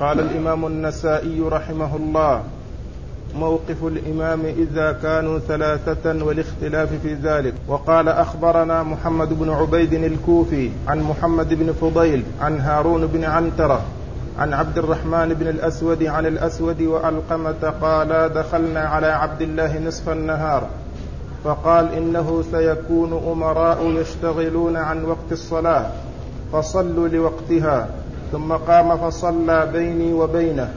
قال الإمام النسائي رحمه الله موقف الإمام إذا كانوا ثلاثة والاختلاف في ذلك. وقال أخبرنا محمد بن عبيد الكوفي عن محمد بن فضيل عن هارون بن عنترة عن عبد الرحمن بن الأسود عن الأسود وألقمة قالا دخلنا على عبد الله نصف النهار فقال إنه سيكون أمراء يشتغلون عن وقت الصلاة فصلوا لوقتها ثم قام فصلى بيني وبينه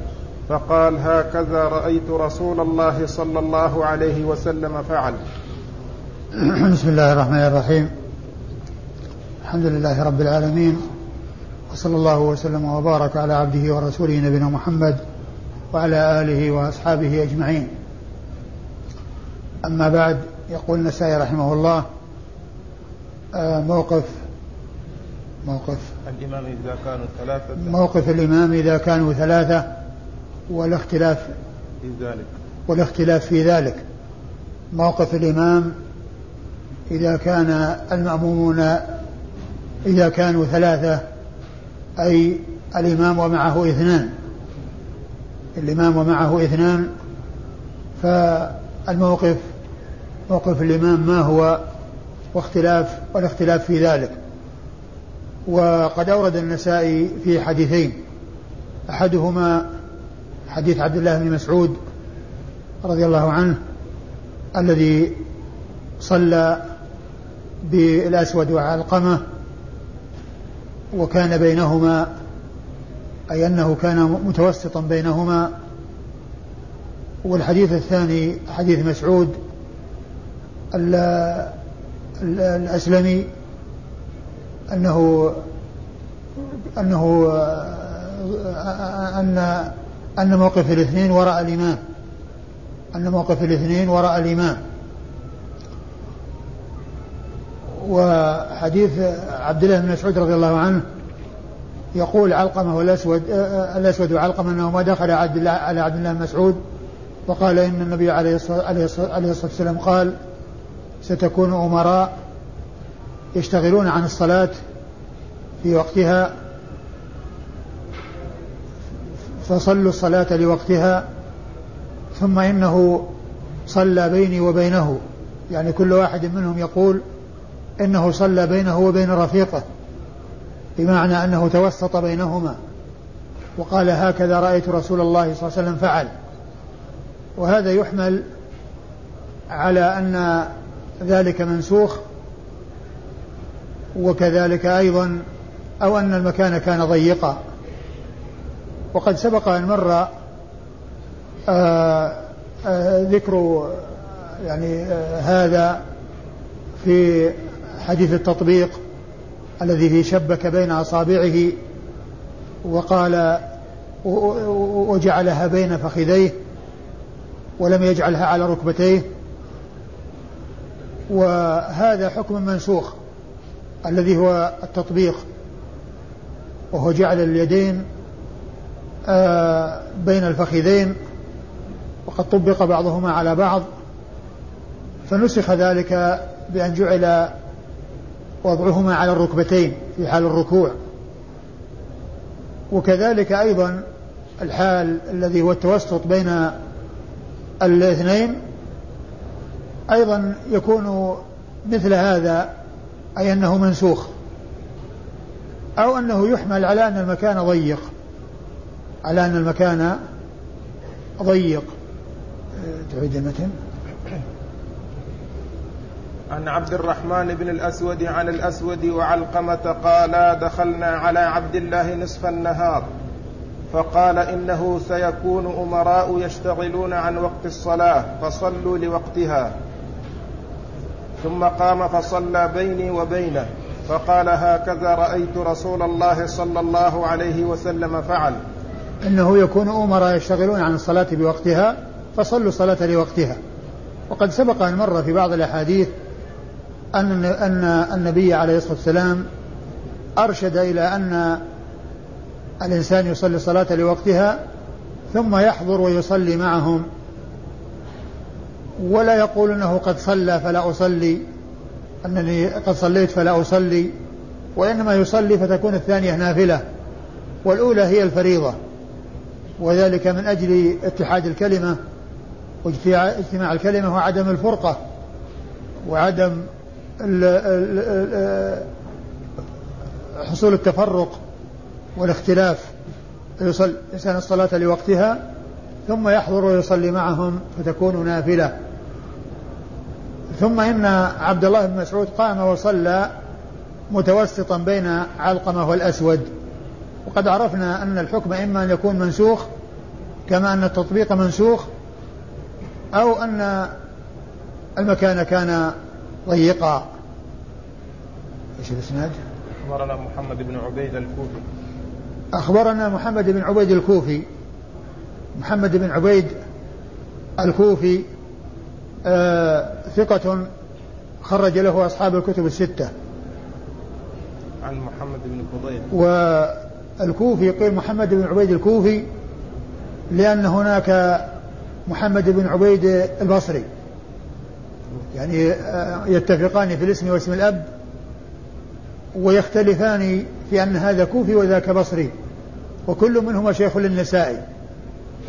فقال هكذا رأيت رسول الله صلى الله عليه وسلم فعل. بسم الله الرحمن الرحيم. الحمد لله رب العالمين وصلى الله وسلم وبارك على عبده ورسوله نبينا محمد وعلى آله وأصحابه أجمعين. أما بعد يقول النسائي رحمه الله آه، موقف موقف. الإمام إذا كانوا ثلاثة. موقف الإمام إذا كانوا ثلاثة والاختلاف في ذلك. والاختلاف في ذلك. موقف الإمام إذا كان المأمومون إذا كانوا ثلاثة أي الإمام ومعه اثنان. الإمام ومعه اثنان فالموقف موقف الإمام ما هو؟ واختلاف والاختلاف في ذلك. وقد أورد النسائي في حديثين. أحدهما حديث عبد الله بن مسعود رضي الله عنه الذي صلى بالأسود وعلقمة وكان بينهما أي أنه كان متوسطا بينهما. والحديث الثاني حديث مسعود الأسلمي أنه أنه أن أن موقف الاثنين وراء الإمام. أن موقف الاثنين وراء الإمام. وحديث عبد الله بن مسعود رضي الله عنه يقول علقمة والأسود الأسود وعلقمة أنه ما دخل على عبد الله بن مسعود وقال إن النبي عليه الصلاة والسلام قال ستكون أمراء يشتغلون عن الصلاة في وقتها فصلوا الصلاة لوقتها ثم إنه صلى بيني وبينه يعني كل واحد منهم يقول إنه صلى بينه وبين رفيقه بمعنى أنه توسط بينهما وقال هكذا رأيت رسول الله صلى الله عليه وسلم فعل. وهذا يحمل على أن ذلك منسوخ وكذلك أيضا أو أن المكان كان ضيقا. وقد سبق أن مر آه، آه، ذكر يعني آه، هذا في حديث التطبيق الذي فيه شبك بين أصابعه وقال وجعلها بين فخذيه ولم يجعلها على ركبتيه. وهذا حكم منسوخ. الذي هو التطبيق وهو جعل اليدين آه، بين الفخذين وقد طبق بعضهما على بعض فنسخ ذلك بأن جعل وضعهما على الركبتين في حال الركوع. وكذلك أيضا الحال الذي هو التوسط بين الاثنين أيضا يكون مثل هذا أي أنه منسوخ أو أنه يحمل على أن المكان ضيق على أن المكان ضيق. تعيد المتن عن عبد الرحمن بن الأسود عن الأسود وعلقمة قالا دخلنا على عبد الله نصف النهار فقال إنه سيكون أمراء يشتغلون عن وقت الصلاة فصلوا لوقتها. ثم قام فصلى بيني وبينه فقال هكذا رأيت رسول الله صلى الله عليه وسلم فعل. إنه يكون أمراء يشتغلون عن الصلاة بوقتها فصلوا الصلاة لوقتها. وقد سبق أن مر في بعض الأحاديث أن أن النبي عليه الصلاة والسلام أرشد إلى أن الإنسان يصلي الصلاة لوقتها ثم يحضر ويصلي معهم. ولا يقول إنه قد صلى فلا أصلي أنني قد صليت فلا أصلي وإنما يصلي فتكون الثانية نافلة والأولى هي الفريضة وذلك من أجل اتحاد الكلمة واجتماع الكلمة وعدم الفرقة وعدم حصول التفرق والاختلاف. يصل إنسان الصلاة لوقتها ثم يحضر ويصلي معهم فتكون نافلة. ثم إن عبد الله بن مسعود قام وصلى متوسطا بين علقمة والأسود. وقد عرفنا أن الحكم إما أن يكون منسوخ كما أن التطبيق منسوخ أو أن المكان كان ضيقا. إيش الإسناد؟ أخبرنا محمد بن عبيد الكوفي. أخبرنا محمد بن عبيد الكوفي. محمد بن عبيد الكوفي ثقة خرج له أصحاب الكتب الستة. عن محمد بن فضيل. والكوفي قيل محمد بن عبيد الكوفي لأن هناك محمد بن عبيد البصري. يعني آه، يتفقان في الاسم واسم الأب ويختلفان في أن هذا كوفي وذاك بصري. وكل منهما شيخ للنسائي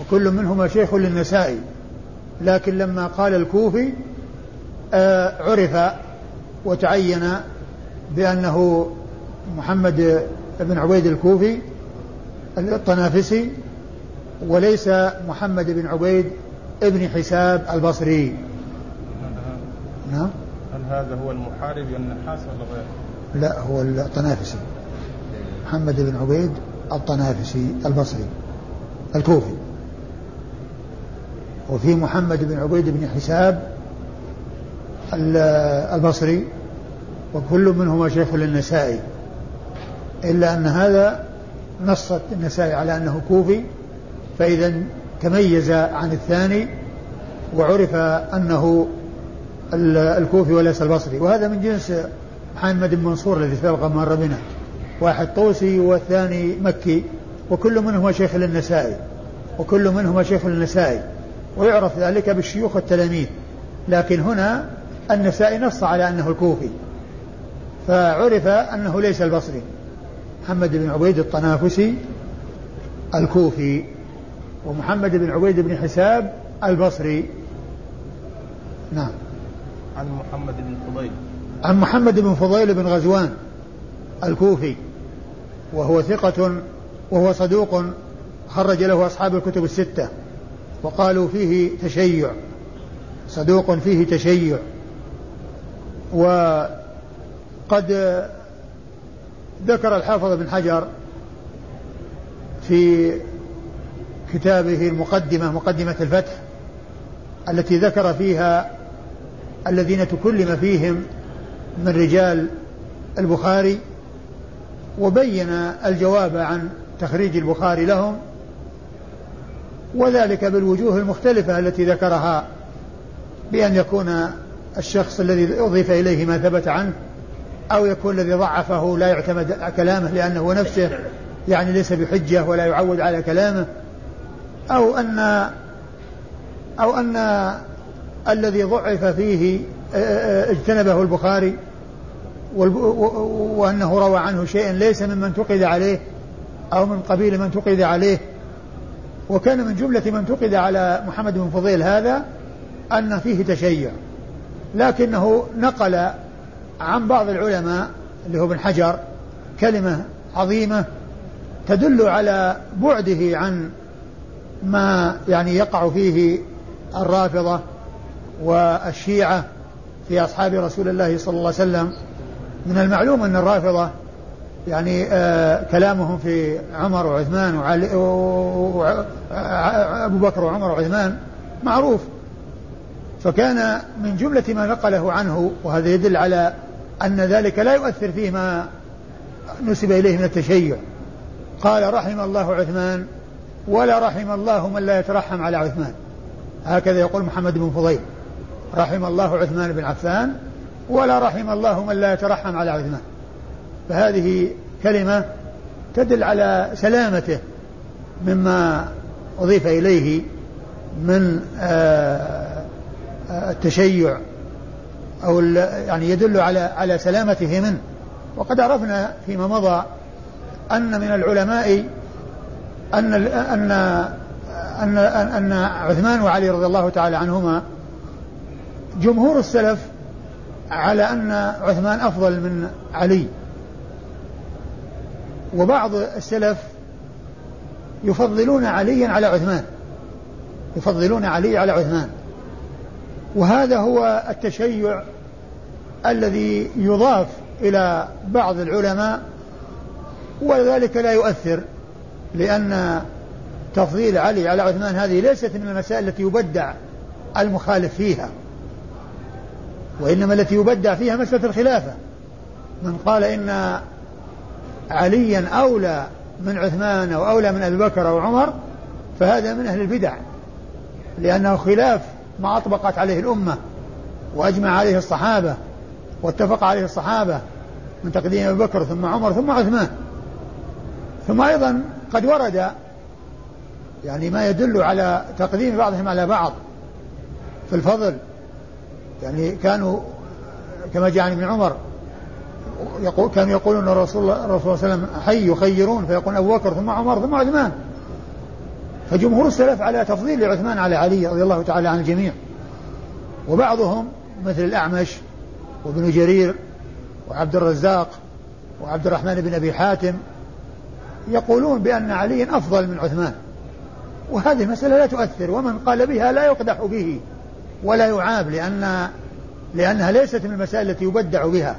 وكل منهما شيخ للنسائي لكن لما قال الكوفي آه، عرف وتعين بأنه محمد بن عبيد الكوفي الطنافسي وليس محمد بن عبيد ابن حساب البصري. نعم. هل هذا هو المحارب النحاس ولا غيره؟ لا هو الطنافسي محمد بن عبيد الطنافسي البصري الكوفي. وفي محمد بن عبيد بن حساب البصري وكل منهما شيخ للنسائي إلا أن هذا نصت النسائي على أنه كوفي فإذا تميز عن الثاني وعرف أنه الكوفي وليس البصري. وهذا من جنس محمد بن منصور الذي سبق مر بنا. واحد طوسي والثاني مكي وكل منهما شيخ للنسائي وكل منهما شيخ للنسائي. ويعرف ذلك بالشيوخ والتلاميذ. لكن هنا النسائي نص على أنه الكوفي فعرف أنه ليس البصري. محمد بن عبيد الطنافسي الكوفي ومحمد بن عبيد بن حساب البصري. نعم. عن محمد بن فضيل. عن محمد بن فضيل بن غزوان الكوفي وهو ثقة وهو صدوق خرج له أصحاب الكتب الستة. وقالوا فيه تشيع صدوق فيه تشيع. وقد ذكر الحافظ بن حجر في كتابه المقدمة مقدمة الفتح التي ذكر فيها الذين تكلم فيهم من رجال البخاري وبين الجواب عن تخريج البخاري لهم وذلك بالوجوه المختلفة التي ذكرها بأن يكون الشخص الذي أضيف إليه ما ثبت عنه أو يكون الذي ضعفه لا يعتمد كلامه لأنه نفسه يعني ليس بحجة ولا يعود على كلامه أو أن أو أن الذي ضعف فيه اجتنبه البخاري وأنه روى عنه شيئا ليس ممن انتقد عليه أو من قبيل من انتقد عليه وكان من جملة من انتقد على محمد بن فضيل هذا أن فيه تشيع لكنه نقل عن بعض العلماء اللي هو ابن حجر كلمة عظيمة تدل على بعده عن ما يعني يقع فيه الرافضة والشيعة في أصحاب رسول الله صلى الله عليه وسلم. من المعلوم أن الرافضة يعني آه كلامهم في عمر وعثمان وعلي وأبو بكر وعمر وعثمان معروف. فكان من جملة ما نقله عنه وهذا يدل على أن ذلك لا يؤثر فيه ما نسب إليه من التشيع. قال رحم الله عثمان ولا رحم الله من لا يترحم على عثمان. هكذا يقول محمد بن فضيل رحم الله عثمان بن عفان ولا رحم الله من لا يترحم على عثمان. فهذه كلمة تدل على سلامته مما أضيف إليه من آه، التشيع أو يعني يدل على على سلامته منه. وقد عرفنا فيما مضى أن من العلماء أن أن أن أن عثمان وعلي رضي الله تعالى عنهما جمهور السلف على أن عثمان أفضل من علي. وبعض السلف يفضلون عليا على عثمان. يفضلون علي على عثمان. وهذا هو التشيع الذي يضاف إلى بعض العلماء وذلك لا يؤثر لأن تفضيل علي على عثمان هذه ليست من المسائل التي يبدع المخالف فيها وإنما التي يبدع فيها مسألة الخلافة. من قال إن عليا أولى من عثمان أو أولى من أبي بكر أو عمر فهذا من أهل البدع لأنه خلاف ما أطبقت عليه الأمة وأجمع عليه الصحابة واتفق عليه الصحابة من تقديم أبي بكر ثم عمر ثم عثمان. ثم أيضا قد ورد يعني ما يدل على تقديم بعضهم على بعض في الفضل يعني كانوا كما جاء عن ابن عمر يقول كانوا يقولون الرسول الرسول صلى الله عليه وسلم حي يخيرون فيقول أبو بكر ثم عمر ثم عثمان. فجمهور السلف على تفضيل عثمان على علي رضي الله تعالى عن الجميع. وبعضهم مثل الأعمش وابن جرير وعبد الرزاق وعبد الرحمن بن أبي حاتم يقولون بأن علي أفضل من عثمان. وهذه المسألة لا تؤثر ومن قال بها لا يقدح به ولا يعاب لأن لأنها ليست من المسائل التي يبدع بها.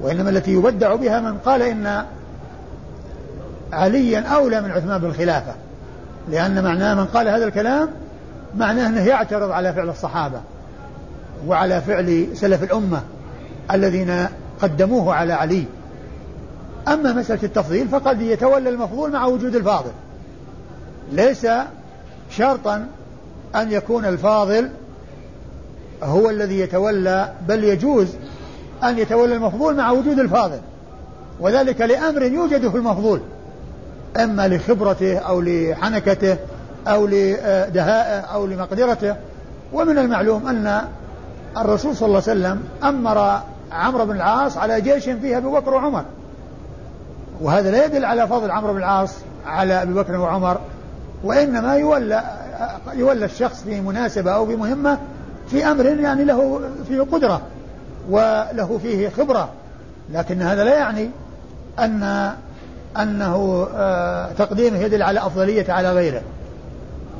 وإنما التي يبدع بها من قال إن عليا أولى من عثمان بالخلافة لأن معناه من قال هذا الكلام معناه أنه يعترض على فعل الصحابة وعلى فعل سلف الأمة الذين قدموه على علي. أما مسألة التفضيل فقد يتولى المفضول مع وجود الفاضل. ليس شرطا أن يكون الفاضل هو الذي يتولى بل يجوز أن يتولى المفضول مع وجود الفاضل. وذلك لأمر يوجد في المفضول. إما لخبرته أو لحنكته أو لدهائه أو لمقدرته. ومن المعلوم أن الرسول صلى الله عليه وسلم أمر عمرو بن العاص على جيش فيه أبي بكر وعمر. وهذا لا يدل على فضل عمرو بن العاص على أبي بكر وعمر. وإنما يولى يولى الشخص في مناسبة أو بمهمة في أمر يعني له فيه قدرة. وله فيه خبرة لكن هذا لا يعني أن أنه آه، تقديمه يدل على أفضلية على غيره.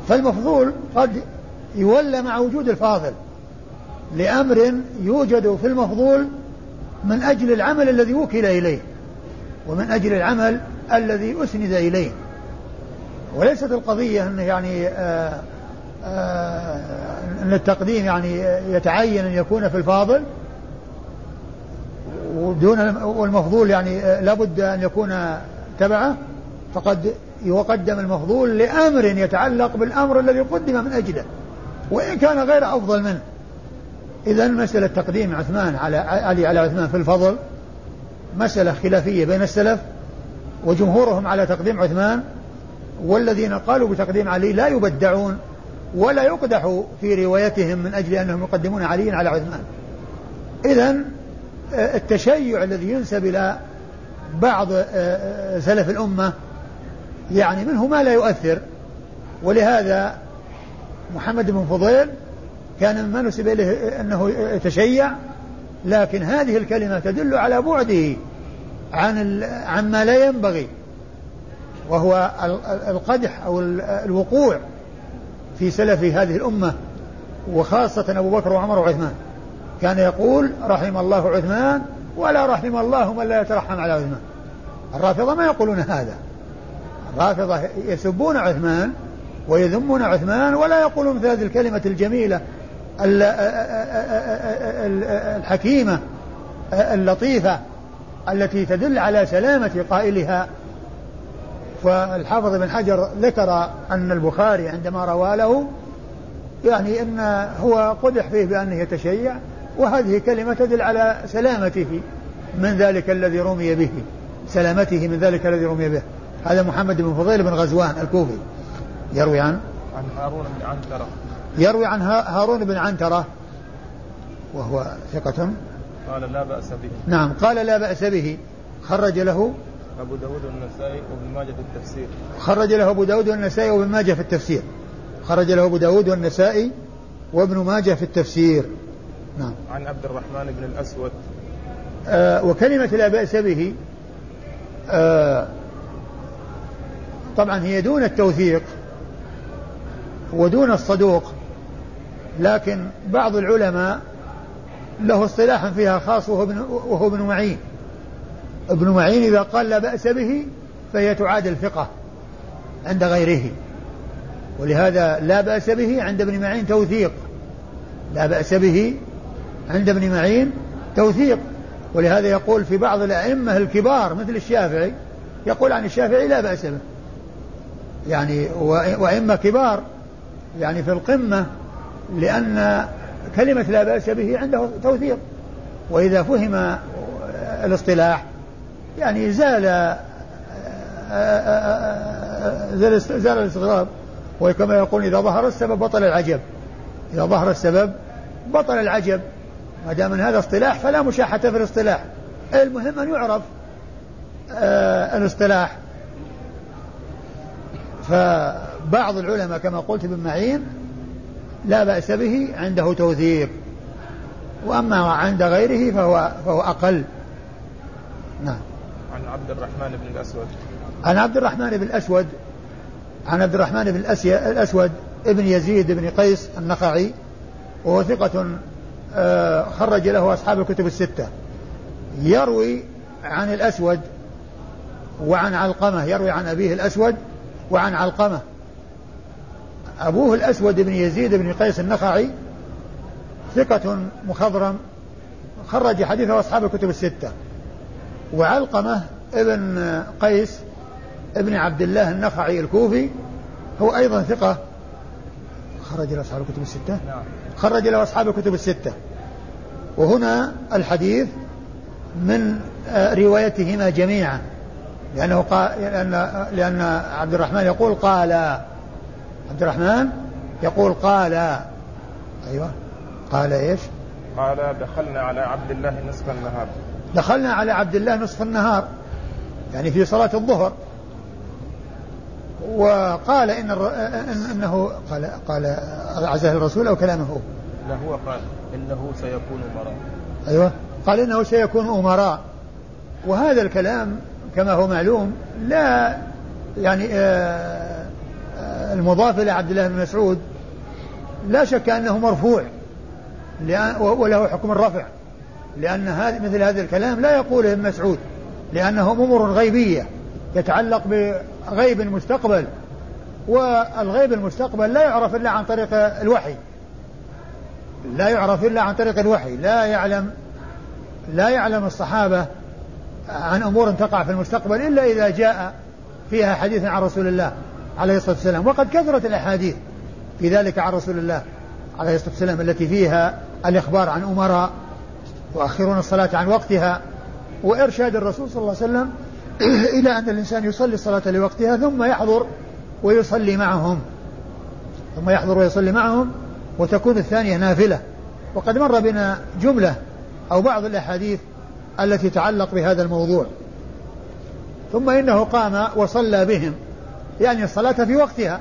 فالمفضول قد يولى مع وجود الفاضل لأمر يوجد في المفضول من أجل العمل الذي وكل إليه ومن أجل العمل الذي أسند إليه. وليست القضية أنه يعني آآ آه، آآ آه، أن التقديم يعني يتعين أن يكون في الفاضل ودون والمفضول يعني لابد أن يكون تبعه. فقد يقدم المفضول لأمر يتعلق بالأمر الذي قدم من أجله وإن كان غير أفضل منه. إذا مسألة تقديم عثمان على علي على عثمان في الفضل مسألة خلافية بين السلف وجمهورهم على تقديم عثمان والذين قالوا بتقديم علي لا يبدعون ولا يقدح في روايتهم من أجل أنهم يقدمون علي على عثمان. إذا التشيع الذي ينسب إلى بعض آه، آه، سلف الأمة يعني منه ما لا يؤثر. ولهذا محمد بن فضيل كان مما نسب إليه أنه يتشيع. لكن هذه الكلمة تدل على بعده عن عما لا ينبغي وهو القدح أو الوقوع في سلف هذه الأمة وخاصة أبو بكر وعمر وعثمان. كان يقول رحم الله عثمان ولا رحم الله من لا يترحم على عثمان. الرافضة ما يقولون هذا. الرافضة يسبون عثمان ويذمون عثمان ولا يقولون مثل هذه الكلمة الجميلة الحكيمة اللطيفة التي تدل على سلامة قائلها. فالحافظ بن حجر ذكر أن البخاري عندما روى له يعني أن هو قدح فيه بأنه يتشيع وهذه كلمة تدل على سلامته من ذلك الذي رمي به. سلامته من ذلك الذي رمي به. هذا محمد بن فضيل بن غزوان الكوفي. يروي عن؟ عن هارون بن عنترة. يروي عن هارون بن عنترة. وهو ثقة. قال لا بأس به. نعم قال لا بأس به. خرج له. أبو داود والنسائي وابن ماجه في التفسير. خرج له أبو داود والنسائي وابن ماجه في التفسير. خرج له أبو داود والنسائي وابن ماجه في التفسير. نعم. عن عبد الرحمن بن الأسود. آه وكلمة لا بأس به آه طبعا هي دون التوثيق ودون الصدوق لكن بعض العلماء له اصطلاح فيها خاص وهو ابن, وهو ابن معين. ابن معين إذا قال لا بأس به فهي تعادل ثقة عند غيره. ولهذا لا بأس به عند ابن معين توثيق. لا بأس به عند ابن معين توثيق. ولهذا يقول في بعض الأئمة الكبار مثل الشافعي يقول عن الشافعي لا بأس به. يعني وأئمة كبار يعني في القمة لأن كلمة لا بأس به عنده توثيق. وإذا فهم الاصطلاح يعني زال زال, زال الاستغراب. وكما يقول إذا ظهر السبب بطل العجب. إذا ظهر السبب بطل العجب. ما دام من هذا اصطلاح فلا مشاحة في الاصطلاح. المهم أن يعرف آه الاصطلاح. فبعض العلماء كما قلت ابن معين لا بأس به عنده توثيق. وأما عند غيره فهو فهو أقل. نعم. عن عبد الرحمن بن الأسود. عن عبد الرحمن بن الأسود عن عبد الرحمن بن الأسود ابن يزيد بن قيس النخعي وهو ثقة خرج له أصحاب الكتب الستة. يروي عن الأسود وعن علقمة يروي عن أبيه الأسود وعن علقمة. أبوه الأسود بن يزيد بن قيس النخعي ثقة مخضرم خرج حديثه أصحاب الكتب الستة. وعلقمة ابن قيس ابن عبد الله النخعي الكوفي هو أيضا ثقة خرج له أصحاب الكتب الستة؟ نعم. خرج له أصحاب الكتب الستة. وهنا الحديث من آه، روايتهما جميعا. لأنه قال لأن لأن عبد الرحمن يقول قال عبد الرحمن يقول قال أيوه قال إيش؟ قال دخلنا على عبد الله نصف النهار. دخلنا على عبد الله نصف النهار. يعني في صلاة الظهر. وقال إن إن أنه قال قال عزه الرسول أو كلامه هو. لا هو قال إنه سيكون أمراء. أيوه. قال إنه سيكون أمراء. وهذا الكلام كما هو معلوم لا يعني آه، آه، المضاف إلى عبد الله بن مسعود لا شك أنه مرفوع وله حكم الرفع لأن هذا مثل هذا الكلام لا يقوله ابن مسعود لأنه أمور غيبية. يتعلق بغيب المستقبل والغيب المستقبل لا يعرف إلا عن طريق الوحي. لا يعرف إلا عن طريق الوحي. لا يعلم لا يعلم الصحابة عن أمور تقع في المستقبل إلا إذا جاء فيها حديث عن رسول الله عليه الصلاة والسلام. وقد كثرت الأحاديث في ذلك عن رسول الله عليه الصلاة والسلام التي فيها الإخبار عن أمراء يؤخرون الصلاة عن وقتها وإرشاد الرسول صلى الله عليه وسلم إلى أن الإنسان يصلي الصلاة لوقتها ثم يحضر ويصلي معهم. ثم يحضر ويصلي معهم وتكون الثانية نافلة. وقد مر بنا جملة أو بعض الأحاديث التي تتعلق بهذا الموضوع. ثم إنه قام وصلى بهم. يعني الصلاة في وقتها.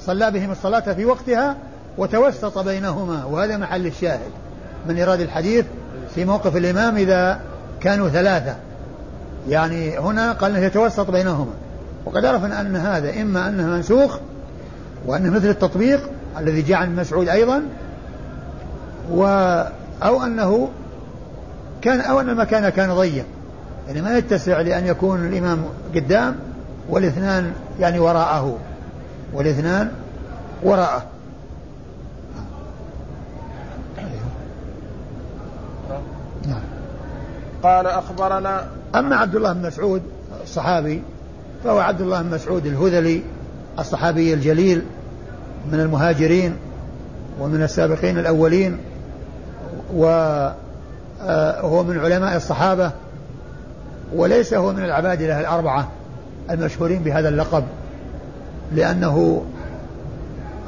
صلى بهم الصلاة في وقتها وتوسط بينهما. وهذا محل الشاهد. من إيراد الحديث في موقف الإمام إذا كانوا ثلاثة. يعني هنا قال أنه يتوسط بينهما. وقد عرفنا أن هذا إما أنه منسوخ وأنه مثل التطبيق الذي جاء عن مسعود أيضا و أو أنه كان أو أن المكان كان ضيق. يعني ما يتسع لأن يكون الإمام قدام والاثنان يعني وراءه والاثنان وراءه. قال أخبرنا أما عبد الله بن مسعود الصحابي فهو عبد الله بن مسعود الهذلي الصحابي الجليل من المهاجرين ومن السابقين الأولين وهو آه، من علماء الصحابة وليس هو من العبادلة الأربعة المشهورين بهذا اللقب لأنه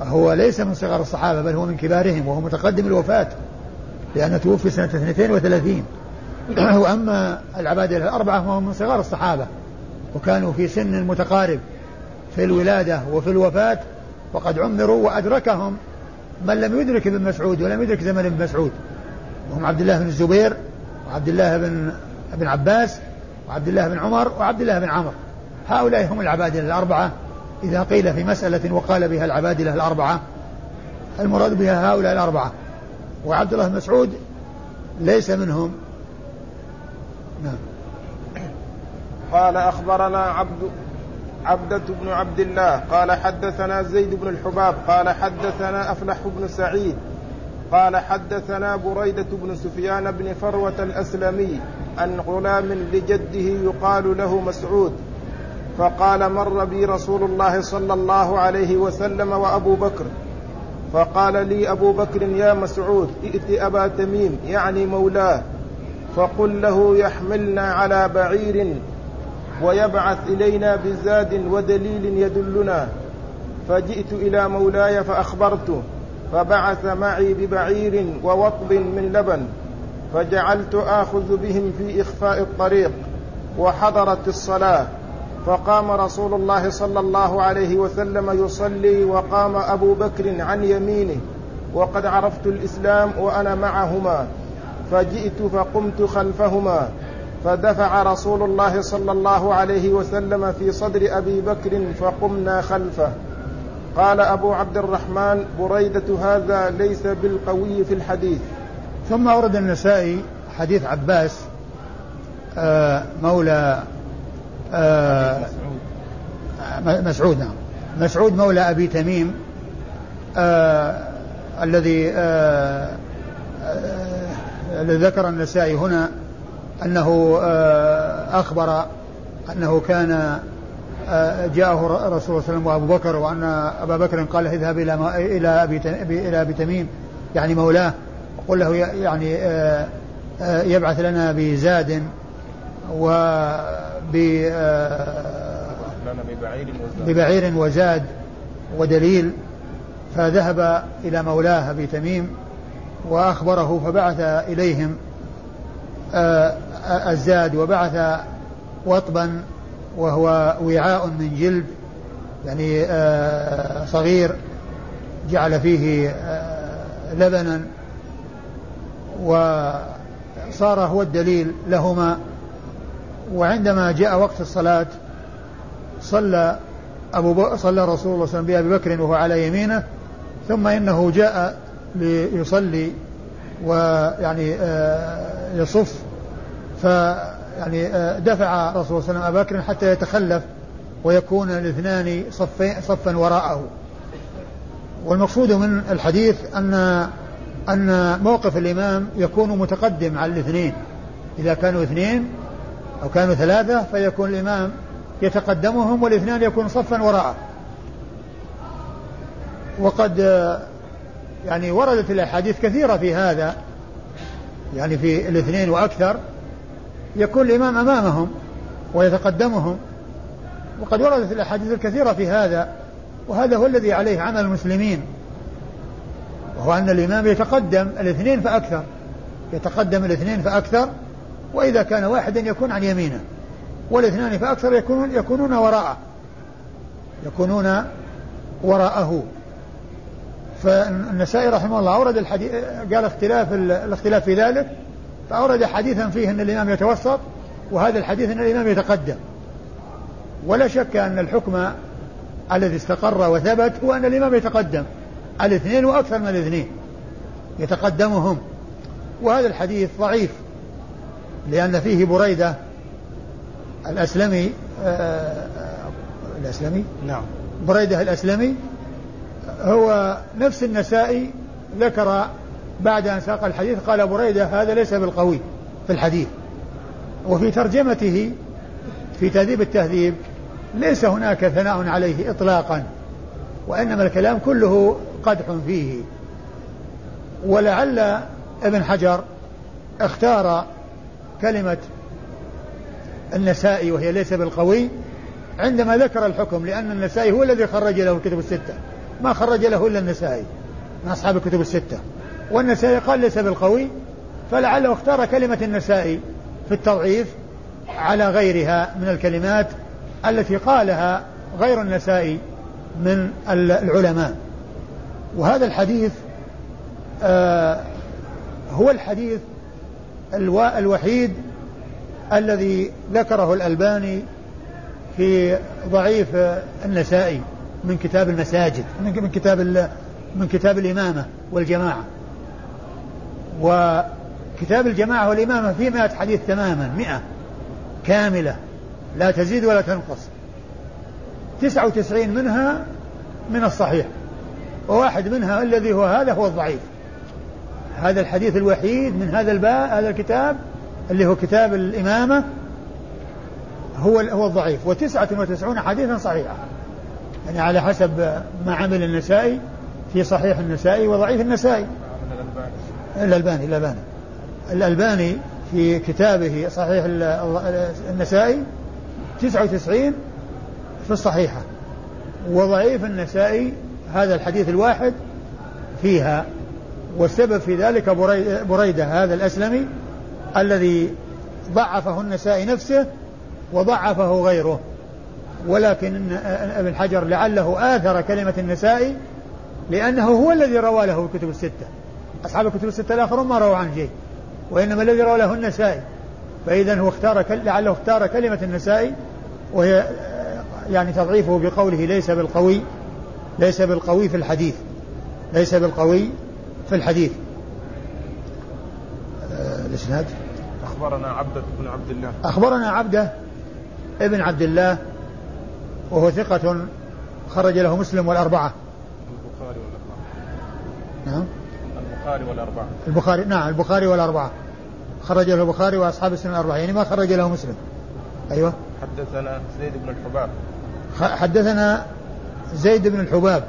هو ليس من صغار الصحابة بل هو من كبارهم وهو متقدم الوفاة لأنه توفي سنة 32 وأما العبادلة الأربعة فهو من صغار الصحابة وكانوا في سن متقارب في الولادة وفي الوفاة وقد عمروا وأدركهم من لم يدرك ابن مسعود ولم يدرك زمن ابن مسعود. وهم عبد الله بن الزبير وعبد الله بن ابن عباس وعبد الله بن عمر وعبد الله بن عمرو. هؤلاء هم العبادلة الأربعة. إذا قيل في مسألة وقال بها العبادلة الأربعة المراد بها هؤلاء الأربعة. وعبد الله بن مسعود ليس منهم. نعم. قال أخبرنا عبد عبدة بن عبد الله قال حدثنا زيد بن الحباب قال حدثنا أفلح بن سعيد قال حدثنا بريدة بن سفيان بن فروة الأسلمي عن غلام لجده يقال له مسعود فقال مر بي رسول الله صلى الله عليه وسلم وأبو بكر فقال لي أبو بكر يا مسعود ائت أبا تميم يعني مولاه فقل له يحملنا على بعير ويبعث إلينا بزاد ودليل يدلنا. فجئت إلى مولاي فأخبرته فبعث معي ببعير ووطب من لبن فجعلت آخذ بهم في إخفاء الطريق وحضرت الصلاة. فقام رسول الله صلى الله عليه وسلم يصلي وقام أبو بكر عن يمينه وقد عرفت الإسلام وأنا معهما. فجئت فقمت خلفهما فدفع رسول الله صلى الله عليه وسلم في صدر أبي بكر فقمنا خلفه. قال أبو عبد الرحمن بريدة هذا ليس بالقوي في الحديث. ثم ورد النسائي حديث عباس آه مولى آه مسعود نعم. مسعود مولى أبي تميم آه الذي ذكر النسائي هنا أنه آه، أخبر أنه كان آه، جاءه رسول الله صلى الله عليه وسلم وأبو بكر وأن أبا بكر قال اذهب إلى إلى أبي إلى أبي تميم يعني مولاه وقل له يعني آه، يبعث لنا بزاد و ببعير وزاد ودليل فذهب إلى مولاه أبي تميم وأخبره فبعث إليهم الزاد وبعث وطبا وهو وعاء من جلد يعني آه، صغير جعل فيه آه، لبنا وصار هو الدليل لهما وعندما جاء وقت الصلاة صلى أبو. صلى رسول الله صلى الله عليه وسلم بأبي بكر وهو على يمينه ثم إنه جاء ليصلي ويعني آه، يصف فيعني آه، دفع رسول الله صلى الله عليه وسلم أبا بكر حتى يتخلف ويكون الاثنان صفا صفا وراءه. والمقصود من الحديث أن أن موقف الإمام يكون متقدم على الاثنين. إذا كانوا اثنين أو كانوا ثلاثة فيكون الإمام يتقدمهم والاثنان يكون صفا وراءه. وقد آه، يعني وردت الأحاديث كثيرة في هذا يعني في الاثنين وأكثر يكون الإمام أمامهم ويتقدمهم وقد وردت الأحاديث الكثيرة في هذا وهذا هو الذي عليه عمل المسلمين وهو أن الإمام يتقدم الاثنين فأكثر يتقدم الاثنين فأكثر وإذا كان واحدا يكون عن يمينه والاثنان فأكثر يكونون يكونون وراءه يكونون وراءه. فالنسائي رحمه الله أورد الحديث قال اختلاف الاختلاف في ذلك فأورد حديثا فيه أن الإمام يتوسط وهذا الحديث أن الإمام يتقدم. ولا شك أن الحكم الذي استقر وثبت هو أن الإمام يتقدم. الاثنين وأكثر من الاثنين يتقدمهم. وهذا الحديث ضعيف لأن فيه بريدة الأسلمي آه الأسلمي؟ نعم. بريدة الأسلمي هو نفس النسائي ذكر بعد أن ساق الحديث قال بريدة هذا ليس بالقوي في الحديث. وفي ترجمته في تهذيب التهذيب ليس هناك ثناء عليه إطلاقا وإنما الكلام كله قدح فيه. ولعل ابن حجر اختار كلمة النسائي وهي ليس بالقوي عندما ذكر الحكم لأن النسائي هو الذي خرج له الكتب الستة. ما خرج له إلا النسائي من أصحاب الكتب الستة. والنسائي قال ليس بالقوي فلعله اختار كلمة النسائي في التضعيف على غيرها من الكلمات التي قالها غير النسائي من العلماء. وهذا الحديث آه هو الحديث الوحيد الذي ذكره الألباني في ضعيف النسائي. من كتاب المساجد من كتاب من كتاب الإمامة والجماعة. وكتاب الجماعة والإمامة فيه مئة حديث تماما مئة كاملة لا تزيد ولا تنقص. تسعة وتسعين منها من الصحيح وواحد منها الذي هو هذا هو الضعيف. هذا الحديث الوحيد من هذا الباء هذا الكتاب اللي هو كتاب الإمامة هو هو الضعيف. وتسعة وتسعون حديثا صحيحة يعني على حسب ما عمل النسائي في صحيح النسائي وضعيف النسائي. الألباني الألباني. الألباني في كتابه صحيح النسائي 99 في الصحيحة. وضعيف النسائي هذا الحديث الواحد فيها. والسبب في ذلك بريدة هذا الأسلمي الذي ضعفه النسائي نفسه وضعفه غيره. ولكن ابن حجر لعله آثر كلمة النسائي لأنه هو الذي روى له الكتب الستة. أصحاب الكتب الستة الآخرون ما رووا عن شيء وإنما الذي روى له النسائي فإذا هو اختار لعله اختار كلمة النسائي وهي يعني تضعيفه بقوله ليس بالقوي ليس بالقوي في الحديث ليس بالقوي في الحديث. آه، الإسناد؟ أخبرنا عبدة بن عبد الله. أخبرنا عبدة ابن عبد الله وهو ثقة خرج له مسلم والأربعة. البخاري والأربعة. نعم. البخاري والأربعة. البخاري نعم البخاري والأربعة. خرج له البخاري وأصحاب السنة الأربعة. يعني ما خرج له مسلم. أيوه. حدثنا زيد بن الحباب. حدثنا زيد بن الحباب.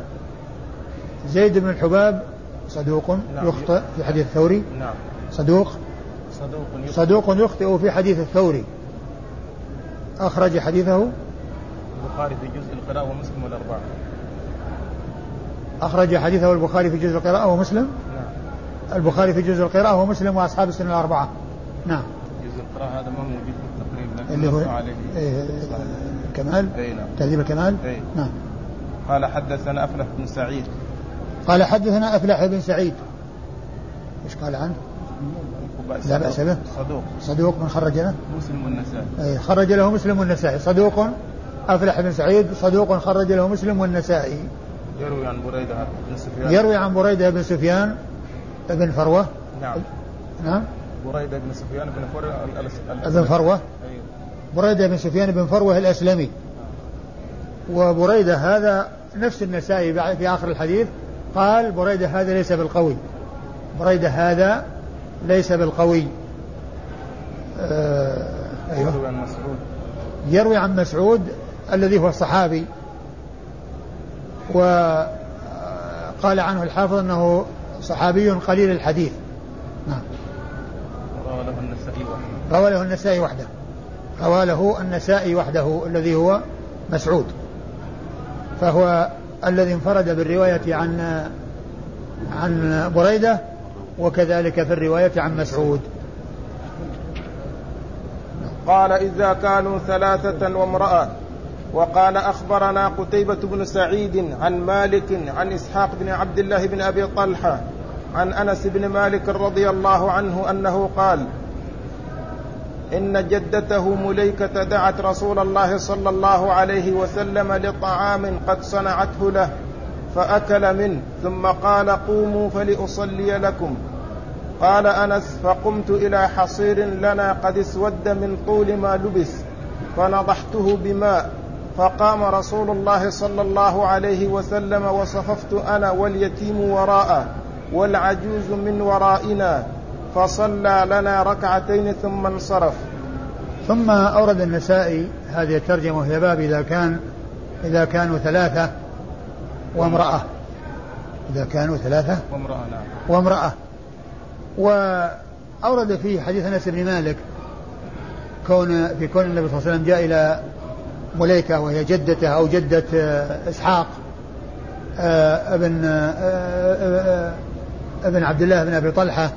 زيد بن الحباب صدوق نعم. يخطئ في حديث الثوري. نعم. صدوق. صدوق يخطئ, صدوق يخطئ في حديث الثوري. أخرج حديثه البخاري في جزء القراءة ومسلم والأربعة. أخرج حديثه البخاري في جزء القراءة ومسلم؟ نعم. البخاري في جزء القراءة ومسلم وأصحاب السنة الأربعة. نعم. جزء القراءة هذا ما موجود في التقريب اللي هو عليه. إيه كمال؟ أي نعم. تهذيب الكمال؟ أي. نعم. قال حدثنا أفلح بن سعيد. قال حدثنا أفلح بن سعيد. إيش قال عنه؟ لا بأس به. صدوق. صدوق من خرج له؟ مسلم والنسائي. أي خرج له مسلم والنسائي. صدوق أفلح بن سعيد صدوق خرج له مسلم والنسائي. يروي عن بريدة بن سفيان. يروي عن بريدة بن سفيان بن فروة. نعم. نعم. بريدة بن سفيان بن فروة بن فروة. أيوه. بريدة بن سفيان بن فروة الأسلمي. وبريدة هذا نفس النسائي في آخر الحديث. قال بريدة هذا ليس بالقوي. بريدة هذا ليس بالقوي. آه أيوه. يروي عن مسعود. يروي عن مسعود الذي هو الصحابي وقال عنه الحافظ أنه صحابي قليل الحديث. نعم. روى له النسائي وحده. روى له النسائي وحده. روى له النسائي وحده الذي هو مسعود. فهو الذي انفرد بالرواية عن عن بريدة وكذلك في الرواية عن مسعود. قال إذا كانوا ثلاثة وامرأة وقال أخبرنا قتيبة بن سعيد عن مالك عن إسحاق بن عبد الله بن أبي طلحة عن أنس بن مالك رضي الله عنه أنه قال إن جدته مليكة دعت رسول الله صلى الله عليه وسلم لطعام قد صنعته له فأكل منه. ثم قال قوموا فلأصلي لكم. قال أنس فقمت إلى حصير لنا قد اسود من طول ما لبس فنضحته بماء فقام رسول الله صلى الله عليه وسلم وصففت أنا واليتيم وراءه والعجوز من ورائنا فصلى لنا ركعتين ثم انصرف. ثم أورد النسائي هذه الترجمة وهي باب إذا كان إذا كانوا ثلاثة وامرأة. إذا كانوا ثلاثة وامرأة نعم. وامرأة. وأورد فيه حديث أنس بن مالك كون في كون النبي صلى الله عليه وسلم جاء إلى مليكة وهي جدته أو جدة إسحاق آه، ابن آه، آه، ابن عبد الله بن أبي طلحة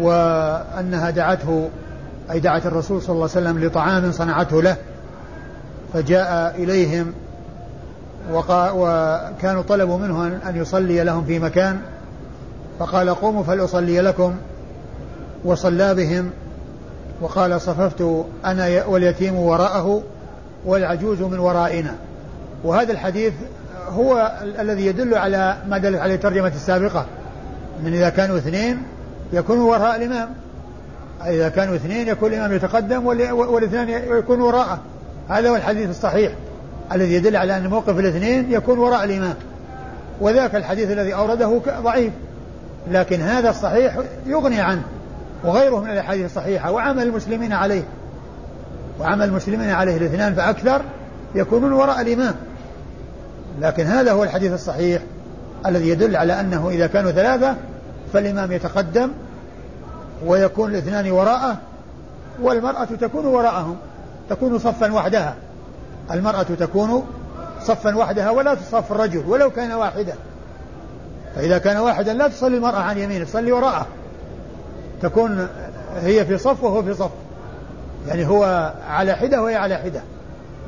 وأنها دعته أي دعت الرسول صلى الله عليه وسلم لطعام صنعته له فجاء إليهم وكانوا طلبوا منه أن يصلي لهم في مكان فقال قوموا فلأصلي لكم وصلى بهم وقال صففت أنا واليتيم وراءه والعجوز من ورائنا. وهذا الحديث هو الذي يدل على ما دلت عليه الترجمة السابقة. من إذا كانوا اثنين يكون وراء الإمام. إذا كانوا اثنين يكون الإمام يتقدم والاثنان يكون وراءه. هذا هو الحديث الصحيح الذي يدل على أن موقف الاثنين يكون وراء الإمام. وذاك الحديث الذي أورده ضعيف. لكن هذا الصحيح يغني عنه. وغيره من الأحاديث الصحيحة وعمل المسلمين عليه. وعمل المسلمين عليه الاثنان فأكثر يكونون وراء الإمام. لكن هذا هو الحديث الصحيح الذي يدل على أنه إذا كانوا ثلاثة فالإمام يتقدم ويكون الاثنان وراءه والمرأة تكون وراءهم تكون صفا وحدها. المرأة تكون صفا وحدها ولا تصف الرجل ولو كان واحدا. فإذا كان واحدا لا تصلي المرأة عن يمينه تصلي وراءه. تكون هي في صف وهو في صف. يعني هو على حدة وهي على حدة.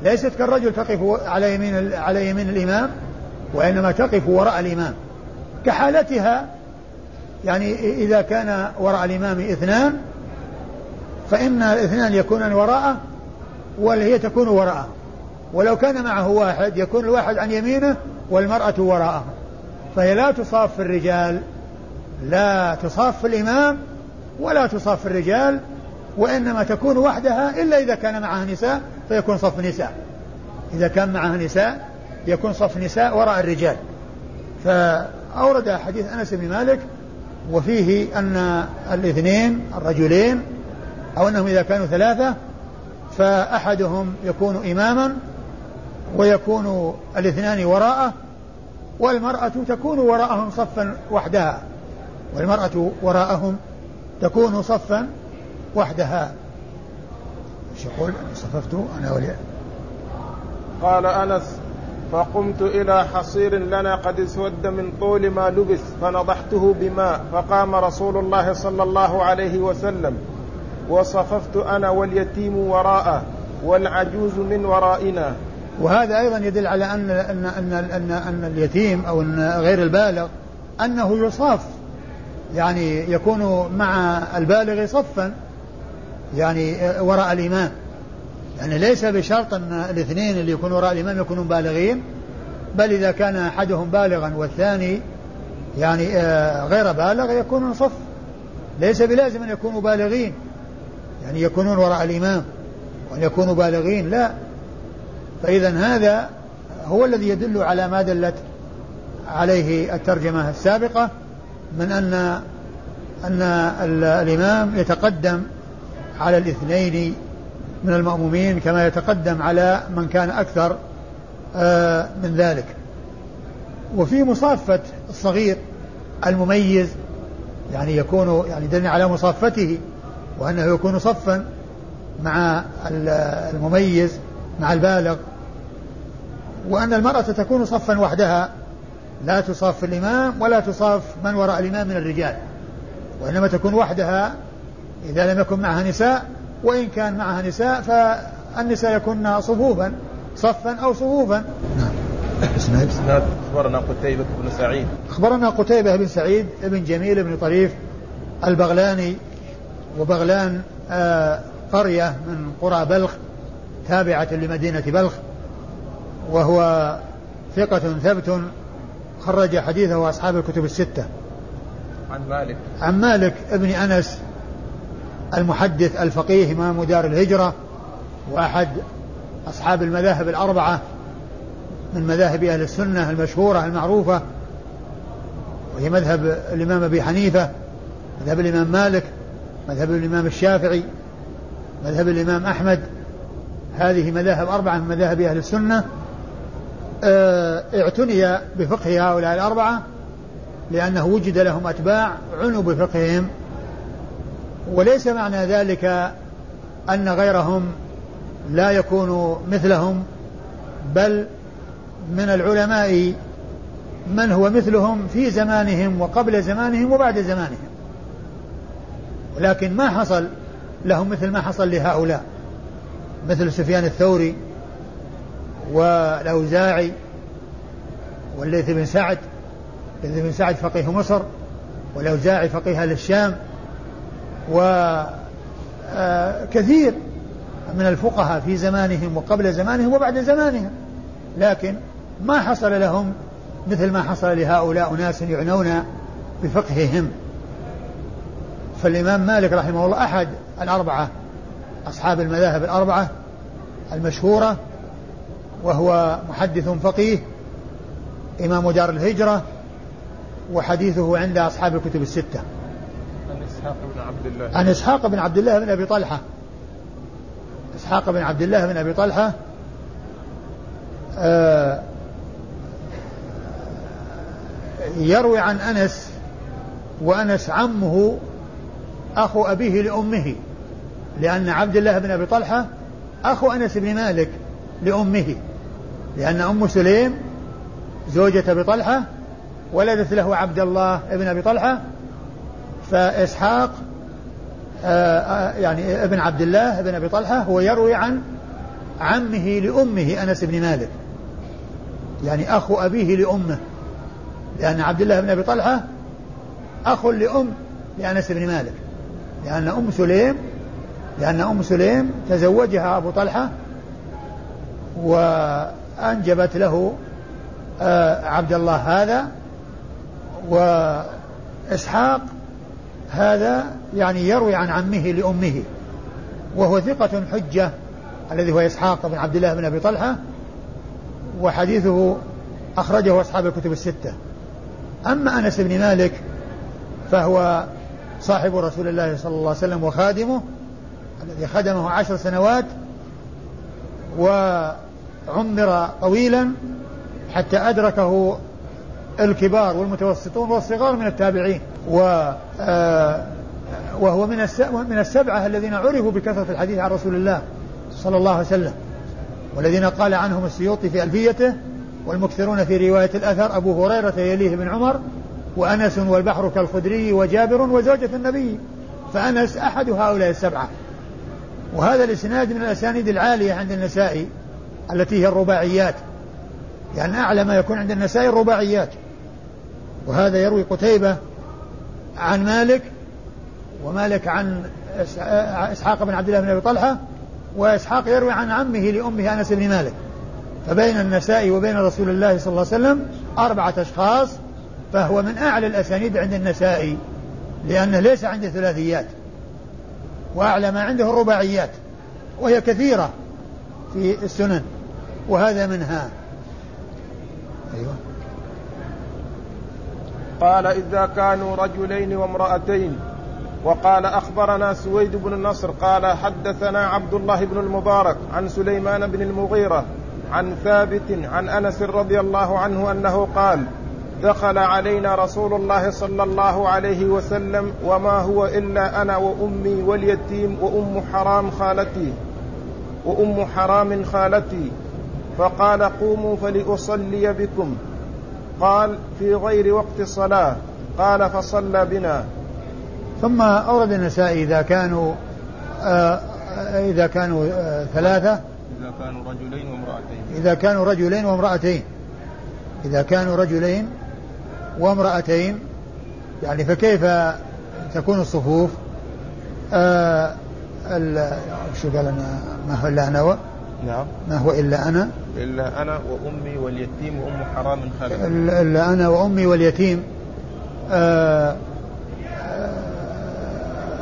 ليست كالرجل تقف على يمين على يمين الإمام وإنما تقف وراء الإمام. كحالتها يعني إذا كان وراء الإمام اثنان فإن الاثنان يكونان وراءه وهي تكون وراءه. ولو كان معه واحد يكون الواحد عن يمينه والمرأة وراءه. فهي لا تصاف في الرجال لا تصاف في الإمام ولا تصاف في الرجال وإنما تكون وحدها إلا إذا كان معها نساء فيكون صف نساء. إذا كان معها نساء يكون صف نساء وراء الرجال. فأورد حديث أنس بن مالك وفيه أن الاثنين الرجلين أو أنهم إذا كانوا ثلاثة فأحدهم يكون إماما ويكون الاثنان وراءه والمرأة تكون وراءهم صفا وحدها. والمرأة وراءهم تكون صفا وحدها. إيش يقول؟ صففت أنا ولي. قال أنس فقمت إلى حصير لنا قد اسود من طول ما لبس فنضحته بماء فقام رسول الله صلى الله عليه وسلم وصففت أنا واليتيم وراءه والعجوز من ورائنا. وهذا أيضا يدل على أن أن أن أن, أن اليتيم أو إن غير البالغ أنه يصاف يعني يكون مع البالغ صفا. يعني وراء الإمام. يعني ليس بشرط أن الاثنين اللي يكونوا وراء الإمام يكونوا بالغين بل إذا كان أحدهم بالغا والثاني يعني آه، غير بالغ يكونون صف. ليس بلازم أن يكونوا بالغين. يعني يكونون وراء الإمام. وأن يكونوا بالغين لا. فإذا هذا هو الذي يدل على ما دلت عليه الترجمة السابقة من أن أن الإمام يتقدم على الاثنين من المأمومين كما يتقدم على من كان أكثر آه، من ذلك. وفي مصافة الصغير المميز يعني يكون يعني دلنا على مصافته وأنه يكون صفا مع المميز مع البالغ. وأن المرأة تكون صفا وحدها لا تصاف الإمام ولا تصاف من وراء الإمام من الرجال وإنما تكون وحدها إذا لم يكن معها نساء وإن كان معها نساء فالنساء يكن صفوفا صفا أو صفوفا. نعم. إسناد. إسناد. أخبرنا قتيبة بن سعيد. أخبرنا قتيبة بن سعيد بن جميل بن طريف البغلاني وبغلان آه قرية من قرى بلخ تابعة لمدينة بلخ وهو ثقة ثبت خرج حديثه أصحاب الكتب الستة. عن مالك. عن مالك ابن أنس المحدث الفقيه إمام دار الهجرة وأحد أصحاب المذاهب الأربعة من مذاهب أهل السنة المشهورة المعروفة وهي مذهب الإمام أبي حنيفة مذهب الإمام مالك مذهب الإمام الشافعي مذهب الإمام أحمد. هذه مذاهب أربعة من مذاهب أهل السنة. آه اعتني بفقه هؤلاء الأربعة لأنه وجد لهم أتباع عنوا بفقههم. وليس معنى ذلك أن غيرهم لا يكون مثلهم بل من العلماء من هو مثلهم في زمانهم وقبل زمانهم وبعد زمانهم. لكن ما حصل لهم مثل ما حصل لهؤلاء مثل سفيان الثوري والأوزاعي والليث بن سعد. الليث بن سعد فقيه مصر والأوزاعي فقيه الشام. وكثير من الفقهاء في زمانهم وقبل زمانهم وبعد زمانهم. لكن ما حصل لهم مثل ما حصل لهؤلاء أناس يعنون بفقههم. فالإمام مالك رحمه الله أحد الأربعة أصحاب المذاهب الأربعة المشهورة وهو محدث فقيه إمام دار الهجرة وحديثه عند أصحاب الكتب الستة. عن إسحاق عبد الله. عن إسحاق بن عبد الله بن أبي طلحة. إسحاق بن عبد الله بن أبي طلحة آه يروي عن أنس وأنس عمه أخو أبيه لأمه لأن عبد الله بن أبي طلحة أخو أنس بن مالك لأمه لأن أم سليم زوجة أبي طلحة ولدت له عبد الله بن أبي طلحة فإسحاق يعني ابن عبد الله بن أبي طلحة هو يروي عن عمه لأمه أنس بن مالك. يعني أخو أبيه لأمه. لأن عبد الله بن أبي طلحة أخ لأم لأنس بن مالك. لأن أم سليم لأن أم سليم تزوجها أبو طلحة وأنجبت له آه، عبد الله هذا. وإسحاق هذا يعني يروي عن عمه لأمه وهو ثقة حجة الذي هو إسحاق بن عبد الله بن أبي طلحة وحديثه أخرجه أصحاب الكتب الستة. أما أنس بن مالك فهو صاحب رسول الله صلى الله عليه وسلم وخادمه الذي خدمه عشر سنوات وعمر طويلا حتى أدركه الكبار والمتوسطون والصغار من التابعين و آه، وهو من من السبعة الذين عرفوا بكثرة الحديث عن رسول الله صلى الله عليه وسلم والذين قال عنهم السيوطي في ألفيته والمكثرون في رواية الأثر أبو هريرة يليه بن عمر وأنس والبحر كالخدري وجابر وزوجة النبي فأنس أحد هؤلاء السبعة. وهذا الإسناد من الأسانيد العالية عند النسائي التي هي الرباعيات يعني أعلى ما يكون عند النسائي الرباعيات. وهذا يروي قتيبة عن مالك ومالك عن إسحاق بن عبد الله بن أبي طلحة وإسحاق يروي عن عمه لأمه أنس بن مالك. فبين النسائي وبين رسول الله صلى الله عليه وسلم أربعة أشخاص فهو من أعلى الأسانيد عند النسائي لأنه ليس عنده ثلاثيات وأعلى ما عنده الرباعيات وهي كثيرة في السنن وهذا منها. أيوة. قال إذا كانوا رجلين وامرأتين. وقال أخبرنا سويد بن النصر قال حدثنا عبد الله بن المبارك عن سليمان بن المغيرة عن ثابت عن أنس رضي الله عنه أنه قال دخل علينا رسول الله صلى الله عليه وسلم وما هو إلا أنا وأمي واليتيم وأم حرام خالتي وأم حرام خالتي. فقال قوموا فلأصلي بكم. قال في غير وقت الصلاة. قال فصلى بنا. ثم أورد النسائي إذا كانوا آه إذا كانوا آه ثلاثة. إذا كانوا رجلين وامرأتين. إذا كانوا رجلين وامرأتين. إذا كانوا رجلين وامرأتين. يعني فكيف تكون الصفوف؟ آه شو قال أنا ما هو إلا و نعم. ما هو إلا أنا؟ إلا أنا وأمي واليتيم وأم حرام خالد. إلا أنا وأمي واليتيم. آه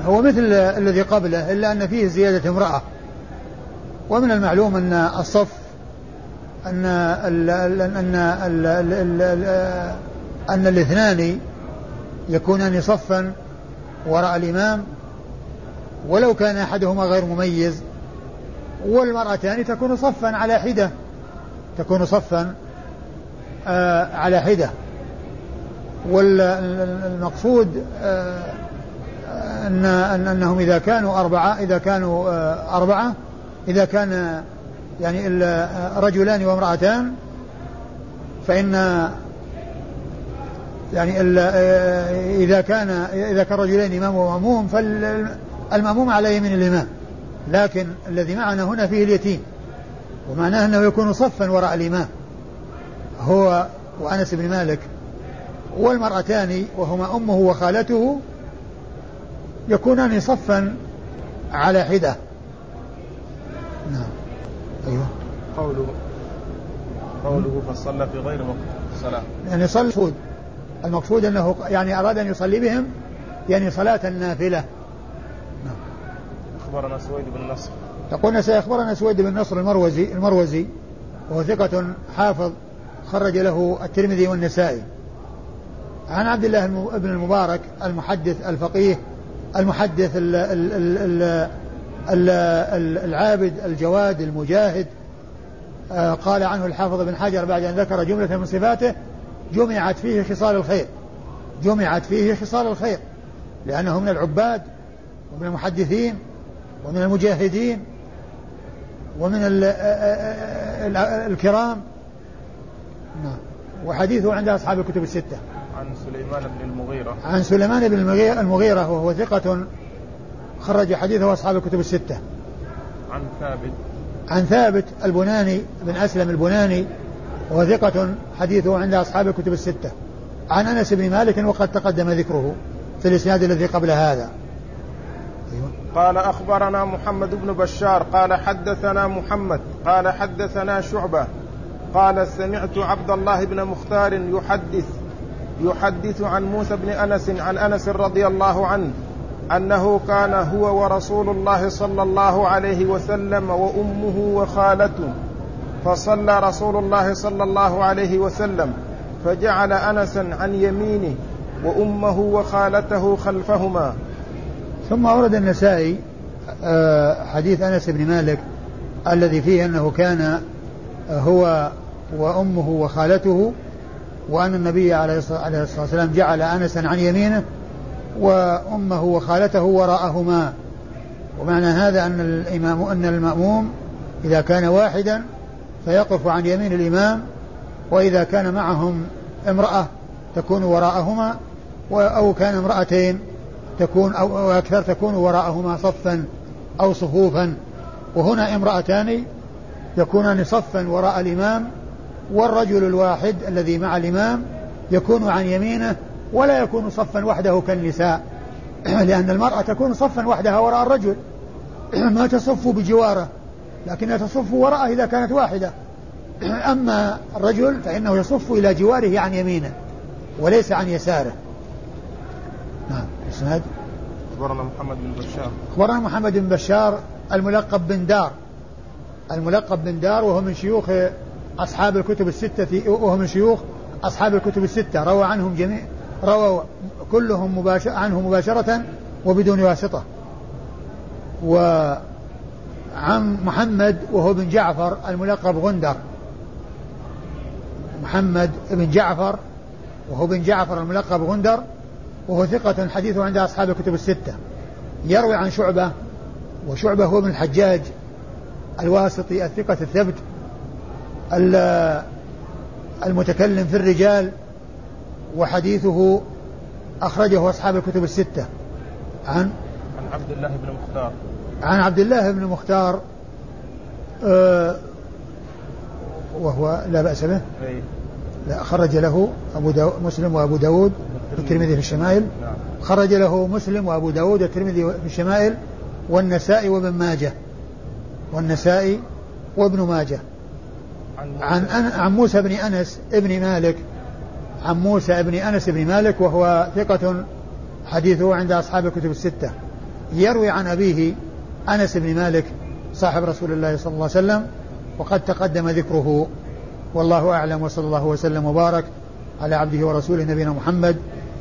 هو مثل الذي قبله إلا أن فيه زيادة امرأة. ومن المعلوم أن الصف أن ال أن ال ال أن الاثنان يكونان صفا وراء الإمام. ولو كان أحدهما غير مميز والمرأتان تكون صفا على حدة. تكون صفا آه على حدة. والمقصود آه أن أنهم إذا كانوا أربعة إذا كانوا آه أربعة إذا كان يعني رجلان وامرأتان فإن يعني إذا كان إذا كان رجلين إمام ومأموم فالمأموم على يمين الإمام. لكن الذي معنا هنا فيه اليتيم ومعناه أنه يكون صفا وراء الإمام هو وأنس بن مالك والمرأتان وهما أمه وخالته يكونان صفا على حدة. نعم. أيوه. قوله قوله فصلى في غير وقت الصلاة. يعني صلى المقصود المقصود أنه يعني أراد أن يصلي بهم يعني صلاة النافلة أخبرنا سويد بن نصر. يقول سيخبرنا سويد بن نصر المروزي المروزي وهو ثقة حافظ خرج له الترمذي والنسائي. عن عبد الله بن المبارك المحدث الفقيه المحدث ال ال ال ال ال العابد الجواد المجاهد آه، قال عنه الحافظ بن حجر بعد أن ذكر جملة من صفاته جمعت فيه خصال الخير. جمعت فيه خصال الخير لأنه من العباد ومن المحدثين ومن المجاهدين ومن ال ال الكرام. نعم. وحديثه عند أصحاب الكتب الستة. عن سليمان بن المغيرة. عن سليمان بن المغيرة وهو ثقة خرج حديثه أصحاب الكتب الستة. عن ثابت. عن ثابت البناني بن أسلم البناني وهو ثقة حديثه عند أصحاب الكتب الستة. عن أنس بن مالك وقد تقدم ذكره في الإسناد الذي قبل هذا. قال أخبرنا محمد بن بشار قال حدثنا محمد قال حدثنا شعبة قال سمعت عبد الله بن مختار يحدث يحدث عن موسى بن أنس عن أنس رضي الله عنه أنه كان هو ورسول الله صلى الله عليه وسلم وأمه وخالته فصلى رسول الله صلى الله عليه وسلم فجعل أنسا عن يمينه وأمه وخالته خلفهما ثم أورد النسائي آه، حديث أنس بن مالك الذي فيه أنه كان هو وأمه وخالته وأن النبي عليه الصلاة والسلام جعل أنسا عن يمينه وأمه وخالته وراءهما. ومعنى هذا أن الإمام أن المأموم إذا كان واحدا فيقف عن يمين الإمام وإذا كان معهم امرأة تكون وراءهما أو كان امرأتين تكون أو أكثر تكون وراءهما صفا أو صفوفا. وهنا امرأتان يكونان صفا وراء الإمام والرجل الواحد الذي مع الإمام يكون عن يمينه ولا يكون صفا وحده كالنساء. لأن المرأة تكون صفا وحدها وراء الرجل. ما تصف بجواره لكنها تصف وراءه إذا كانت واحدة. أما الرجل فإنه يصف إلى جواره عن يمينه وليس عن يساره. نعم. اسناد أخبرنا محمد بن بشار. أخبرنا محمد بن بشار الملقب بن دار. الملقب بن دار وهو من شيوخ أصحاب الكتب الستة وهو من شيوخ أصحاب الكتب الستة. روى عنهم جميع رووا كلهم مباشر عنه مباشرة وبدون واسطة. وعن محمد وهو بن جعفر الملقب غندر. محمد بن جعفر وهو بن جعفر الملقب غندر. وهو ثقة حديثه عند أصحاب الكتب الستة. يروي عن شعبة وشعبة هو بن الحجاج الواسطي الثقة الثبت المتكلم في الرجال وحديثه أخرجه أصحاب الكتب الستة. عن؟ عن عبد الله بن مختار. عن عبد الله بن مختار آه وهو لا بأس به. أي. لا خرج له أبو داو مسلم وأبو داود. والترمذي في الشمائل. نعم. خرج له مسلم وأبو داود والترمذي في الشمائل والنسائي وابن ماجه. والنسائي وابن ماجه. عن عن موسى بن أنس ابن مالك. عن موسى بن أنس بن مالك وهو ثقة حديثه عند أصحاب الكتب الستة. يروي عن أبيه أنس بن مالك صاحب رسول الله صلى الله عليه وسلم وقد تقدم ذكره. والله أعلم وصلى الله وسلم وبارك على عبده ورسوله نبينا محمد